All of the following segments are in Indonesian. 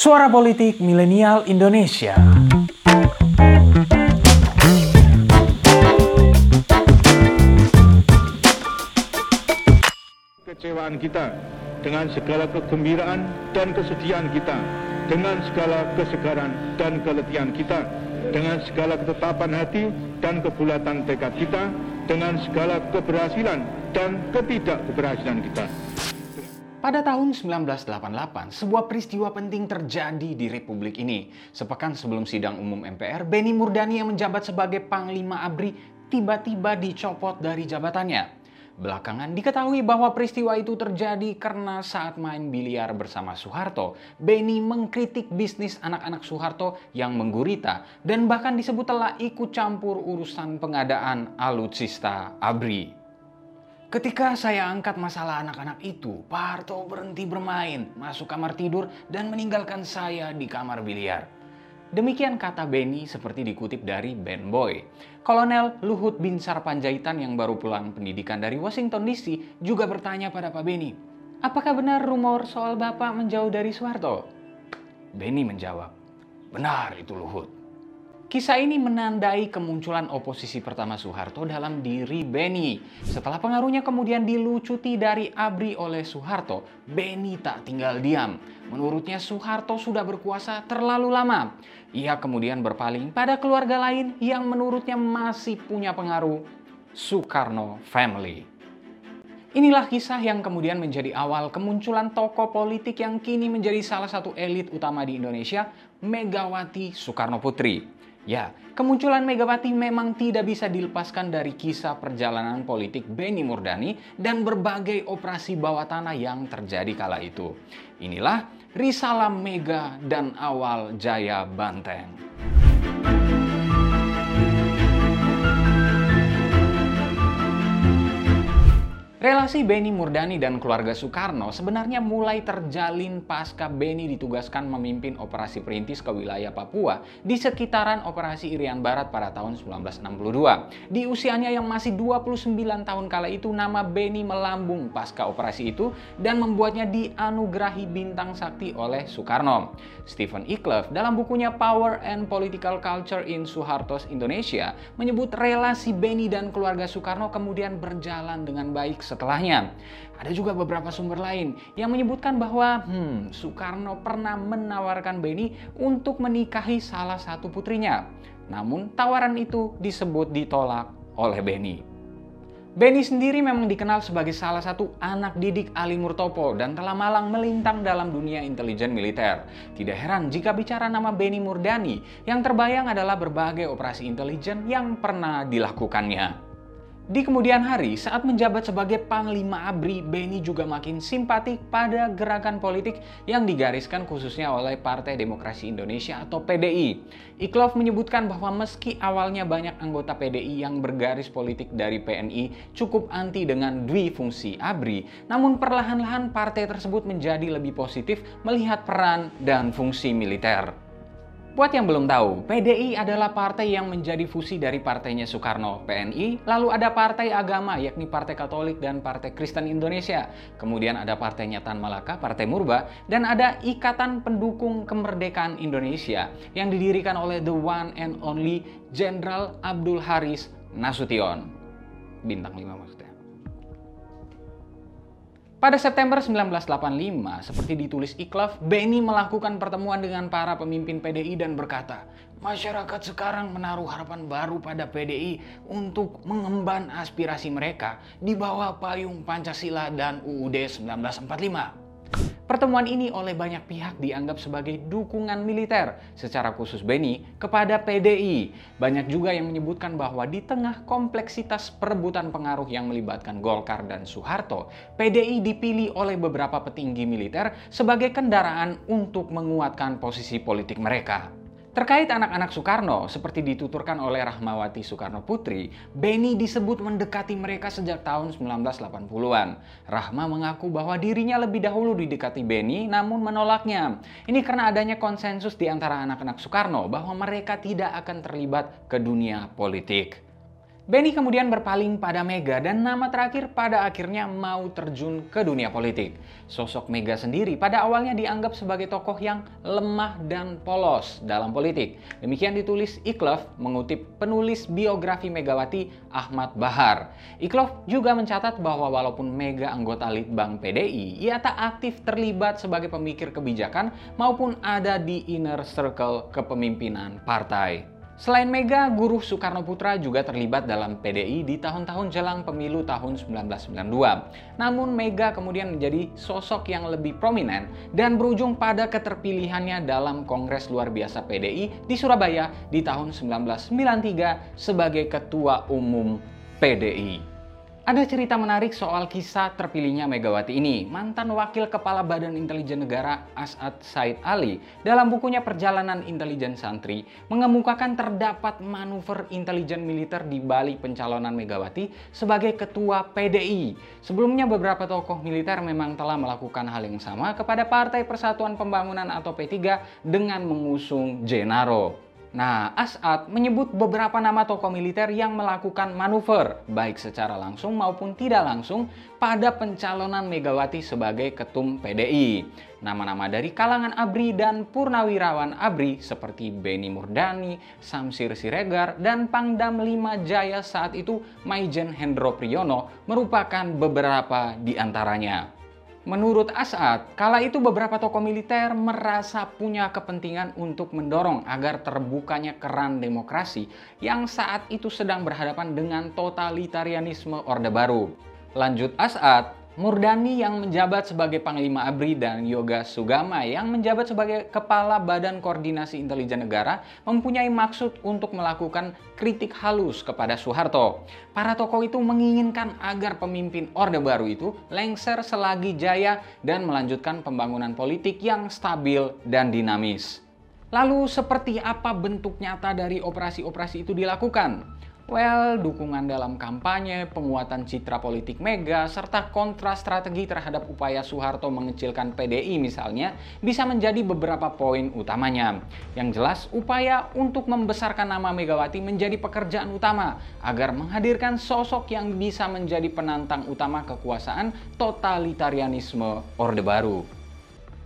Suara Politik Milenial Indonesia. Kecewaan kita dengan segala kegembiraan dan kesedihan kita, dengan segala kesegaran dan keletihan kita, dengan segala ketetapan hati dan kebulatan tekad kita, dengan segala keberhasilan dan ketidakkeberhasilan kita. Pada tahun 1988, sebuah peristiwa penting terjadi di Republik ini. Sepekan sebelum sidang umum MPR, Benny Murdani yang menjabat sebagai Panglima ABRI tiba-tiba dicopot dari jabatannya. Belakangan diketahui bahwa peristiwa itu terjadi karena saat main biliar bersama Soeharto, Benny mengkritik bisnis anak-anak Soeharto yang menggurita dan bahkan disebut telah ikut campur urusan pengadaan alutsista ABRI. Ketika saya angkat masalah anak-anak itu, Pak Harto berhenti bermain, masuk kamar tidur, dan meninggalkan saya di kamar biliar. Demikian kata Benny seperti dikutip dari Ben Boy. Kolonel Luhut Binsar Panjaitan yang baru pulang pendidikan dari Washington DC juga bertanya pada Pak Benny, apakah benar rumor soal Bapak menjauh dari Soeharto? Benny menjawab, benar itu Luhut. Kisah ini menandai kemunculan oposisi pertama Soeharto dalam diri Benny. Setelah pengaruhnya kemudian dilucuti dari ABRI oleh Soeharto, Benny tak tinggal diam. Menurutnya Soeharto sudah berkuasa terlalu lama. Ia kemudian berpaling pada keluarga lain yang menurutnya masih punya pengaruh, Soekarno Family. Inilah kisah yang kemudian menjadi awal kemunculan tokoh politik yang kini menjadi salah satu elit utama di Indonesia, Megawati Soekarno Putri. Ya, kemunculan Megawati memang tidak bisa dilepaskan dari kisah perjalanan politik Benny Murdani dan berbagai operasi bawah tanah yang terjadi kala itu. Inilah Risalah Mega dan Awal Jaya Banteng. Relasi Benny Murdani dan keluarga Soekarno sebenarnya mulai terjalin pasca Benny ditugaskan memimpin operasi perintis ke wilayah Papua di sekitaran operasi Irian Barat pada tahun 1962. Di usianya yang masih 29 tahun kala itu nama Benny melambung pasca operasi itu dan membuatnya dianugerahi bintang sakti oleh Soekarno. Stephen Iclef dalam bukunya Power and Political Culture in Suharto's Indonesia menyebut relasi Benny dan keluarga Soekarno kemudian berjalan dengan baik setelahnya. Ada juga beberapa sumber lain yang menyebutkan bahwa hmm, Soekarno pernah menawarkan Benny untuk menikahi salah satu putrinya. Namun tawaran itu disebut ditolak oleh Benny. Benny sendiri memang dikenal sebagai salah satu anak didik Ali Murtopo dan telah malang melintang dalam dunia intelijen militer. Tidak heran jika bicara nama Benny Murdani, yang terbayang adalah berbagai operasi intelijen yang pernah dilakukannya. Di kemudian hari, saat menjabat sebagai Panglima ABRI, Benny juga makin simpatik pada gerakan politik yang digariskan khususnya oleh Partai Demokrasi Indonesia atau PDI. Iklov menyebutkan bahwa meski awalnya banyak anggota PDI yang bergaris politik dari PNI cukup anti dengan dwi fungsi ABRI, namun perlahan-lahan partai tersebut menjadi lebih positif melihat peran dan fungsi militer. Buat yang belum tahu, PDI adalah partai yang menjadi fusi dari partainya Soekarno, PNI, lalu ada partai agama yakni Partai Katolik dan Partai Kristen Indonesia. Kemudian ada partainya Tan Malaka, Partai Murba, dan ada Ikatan Pendukung Kemerdekaan Indonesia yang didirikan oleh the one and only Jenderal Abdul Haris Nasution. Bintang 5 maksudnya. Pada September 1985, seperti ditulis Iklaf, Benny melakukan pertemuan dengan para pemimpin PDI dan berkata, masyarakat sekarang menaruh harapan baru pada PDI untuk mengemban aspirasi mereka di bawah payung Pancasila dan UUD 1945. Pertemuan ini oleh banyak pihak dianggap sebagai dukungan militer secara khusus Benny kepada PDI. Banyak juga yang menyebutkan bahwa di tengah kompleksitas perebutan pengaruh yang melibatkan Golkar dan Soeharto, PDI dipilih oleh beberapa petinggi militer sebagai kendaraan untuk menguatkan posisi politik mereka. Terkait anak-anak Soekarno, seperti dituturkan oleh Rahmawati Soekarno Putri, Benny disebut mendekati mereka sejak tahun 1980-an. Rahma mengaku bahwa dirinya lebih dahulu didekati Benny namun menolaknya. Ini karena adanya konsensus di antara anak-anak Soekarno bahwa mereka tidak akan terlibat ke dunia politik. Benny kemudian berpaling pada Mega dan nama terakhir pada akhirnya mau terjun ke dunia politik. Sosok Mega sendiri pada awalnya dianggap sebagai tokoh yang lemah dan polos dalam politik. Demikian ditulis Iklov mengutip penulis biografi Megawati Ahmad Bahar. Iklov juga mencatat bahwa walaupun Mega anggota Litbang PDI, ia tak aktif terlibat sebagai pemikir kebijakan maupun ada di inner circle kepemimpinan partai. Selain Mega, Guru Soekarno Putra juga terlibat dalam PDI di tahun-tahun jelang pemilu tahun 1992. Namun Mega kemudian menjadi sosok yang lebih prominent dan berujung pada keterpilihannya dalam Kongres Luar Biasa PDI di Surabaya di tahun 1993 sebagai Ketua Umum PDI. Ada cerita menarik soal kisah terpilihnya Megawati ini. Mantan Wakil Kepala Badan Intelijen Negara As'ad Said Ali dalam bukunya Perjalanan Intelijen Santri mengemukakan terdapat manuver intelijen militer di balik pencalonan Megawati sebagai ketua PDI. Sebelumnya beberapa tokoh militer memang telah melakukan hal yang sama kepada Partai Persatuan Pembangunan atau P3 dengan mengusung Jenaro. Nah, As'ad menyebut beberapa nama tokoh militer yang melakukan manuver, baik secara langsung maupun tidak langsung, pada pencalonan Megawati sebagai ketum PDI. Nama-nama dari kalangan ABRI dan Purnawirawan ABRI seperti Beni Murdani, Samsir Siregar, dan Pangdam 5 Jaya saat itu Maijen Hendro Priyono merupakan beberapa di antaranya. Menurut As'ad, kala itu beberapa tokoh militer merasa punya kepentingan untuk mendorong agar terbukanya keran demokrasi yang saat itu sedang berhadapan dengan totalitarianisme Orde Baru. Lanjut As'ad, Murdani yang menjabat sebagai Panglima ABRI dan Yoga Sugama yang menjabat sebagai Kepala Badan Koordinasi Intelijen Negara mempunyai maksud untuk melakukan kritik halus kepada Soeharto. Para tokoh itu menginginkan agar pemimpin Orde Baru itu lengser selagi jaya dan melanjutkan pembangunan politik yang stabil dan dinamis. Lalu seperti apa bentuk nyata dari operasi-operasi itu dilakukan? Well, dukungan dalam kampanye, penguatan citra politik Mega, serta kontra strategi terhadap upaya Soeharto mengecilkan PDI misalnya, bisa menjadi beberapa poin utamanya. Yang jelas, upaya untuk membesarkan nama Megawati menjadi pekerjaan utama agar menghadirkan sosok yang bisa menjadi penantang utama kekuasaan totalitarianisme Orde Baru.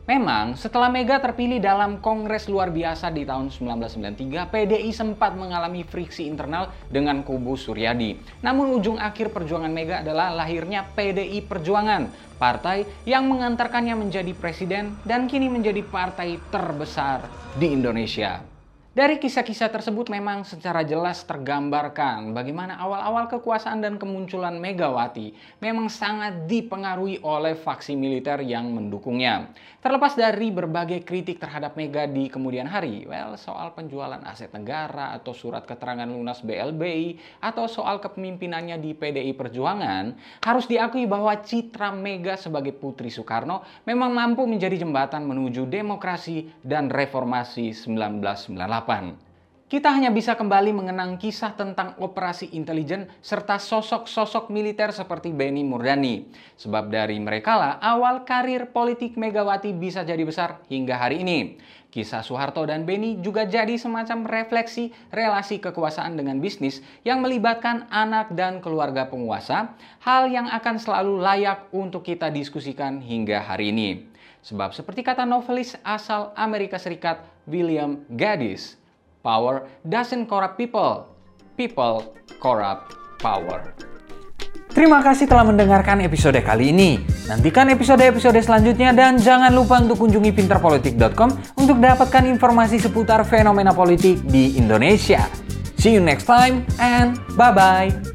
Memang, setelah Mega terpilih dalam Kongres luar biasa di tahun 1993, PDI sempat mengalami friksi internal dengan kubu Suryadi. Namun ujung akhir perjuangan Mega adalah lahirnya PDI Perjuangan, partai yang mengantarkannya menjadi presiden dan kini menjadi partai terbesar di Indonesia. Dari kisah-kisah tersebut memang secara jelas tergambarkan bagaimana awal-awal kekuasaan dan kemunculan Megawati memang sangat dipengaruhi oleh faksi militer yang mendukungnya. Terlepas dari berbagai kritik terhadap Mega di kemudian hari, well soal penjualan aset negara atau surat keterangan lunas BLBI atau soal kepemimpinannya di PDI Perjuangan, harus diakui bahwa citra Mega sebagai putri Soekarno memang mampu menjadi jembatan menuju demokrasi dan reformasi 1998. Kita hanya bisa kembali mengenang kisah tentang operasi intelijen serta sosok-sosok militer seperti Benny Murdani. Sebab dari mereka lah awal karir politik Megawati bisa jadi besar hingga hari ini. Kisah Soeharto dan Benny juga jadi semacam refleksi relasi kekuasaan dengan bisnis yang melibatkan anak dan keluarga penguasa, hal yang akan selalu layak untuk kita diskusikan hingga hari ini. Sebab seperti kata novelis asal Amerika Serikat William Gaddis, power doesn't corrupt people, people corrupt power. Terima kasih telah mendengarkan episode kali ini. Nantikan episode-episode selanjutnya dan jangan lupa untuk kunjungi pinterpolitik.com untuk dapatkan informasi seputar fenomena politik di Indonesia. See you next time and bye-bye.